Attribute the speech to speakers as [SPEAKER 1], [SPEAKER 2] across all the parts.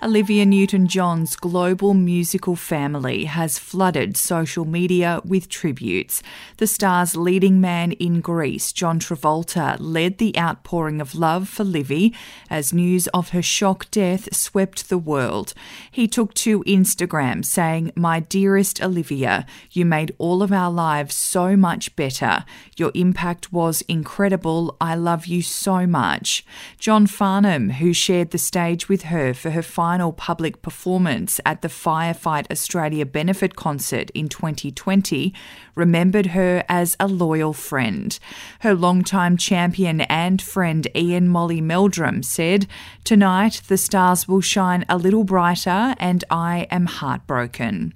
[SPEAKER 1] Olivia Newton John's global musical family has flooded social media with tributes. The star's leading man in Grease, John Travolta, led the outpouring of love for Livy as news of her shock death swept the world. He took to Instagram saying, My dearest Olivia, you made all of our lives so much better. Your impact was incredible. I love you so much. John Farnham, who shared the stage with her for her final final public performance at the Firefight Australia benefit concert in 2020 remembered her as a loyal friend. Her longtime champion and friend Ian Molly Meldrum said, Tonight the stars will shine a little brighter and I am heartbroken.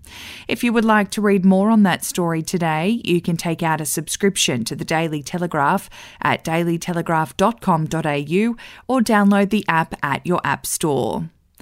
[SPEAKER 1] If you would like to read more on that story today, you can take out a subscription to the Daily Telegraph at dailytelegraph.com.au or download the app at your app store.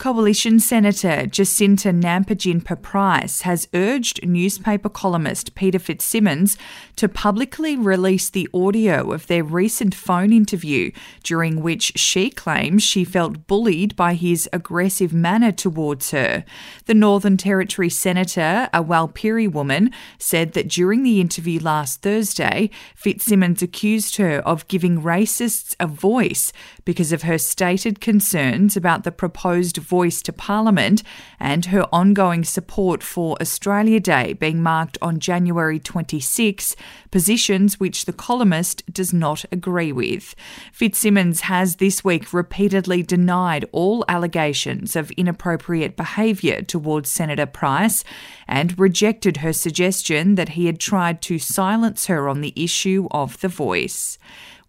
[SPEAKER 1] Coalition Senator Jacinta Nampijinpa Price has urged newspaper columnist Peter FitzSimons to publicly release the audio of their recent phone interview, during which she claims she felt bullied by his aggressive manner towards her. The Northern Territory Senator, a Warlpiri woman, said that during the interview last Thursday, FitzSimons accused her of giving racists a voice because of her stated concerns about the proposed voice to Parliament and her ongoing support for Australia Day being marked on January 26, positions which the columnist does not agree with. FitzSimons has this week repeatedly denied all allegations of inappropriate behaviour towards Senator Price and rejected her suggestion that he had tried to silence her on the issue of the voice.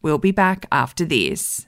[SPEAKER 1] We'll be back after this.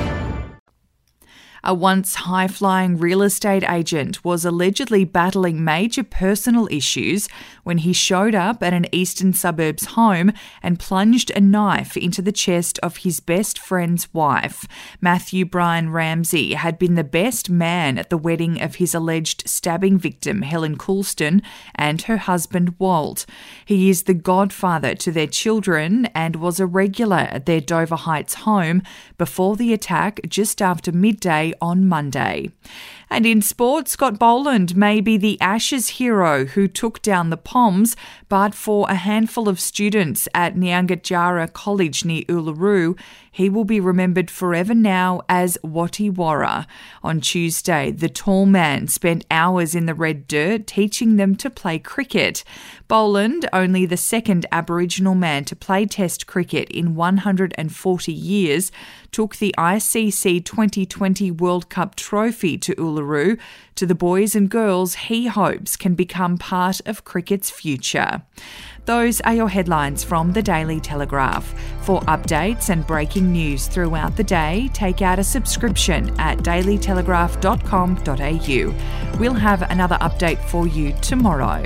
[SPEAKER 1] A once high flying real estate agent was allegedly battling major personal issues when he showed up at an eastern suburbs home and plunged a knife into the chest of his best friend's wife. Matthew Brian Ramsey had been the best man at the wedding of his alleged stabbing victim, Helen Coulston, and her husband, Walt. He is the godfather to their children and was a regular at their Dover Heights home before the attack just after midday on Monday. And in sport, Scott Boland may be the Ashes hero who took down the Poms, but for a handful of students at Nyangatjatjara College near Uluru, he will be remembered forever now as Wati Wara. On Tuesday, the tall man spent hours in the red dirt teaching them to play cricket. Boland, only the second Aboriginal man to play Test cricket in 140 years, took the ICC 2020 World Cup trophy to Uluru to the boys and girls he hopes can become part of cricket's future. Those are your headlines from the Daily Telegraph. For updates and breaking news throughout the day, take out a subscription at dailytelegraph.com.au. We'll have another update for you tomorrow.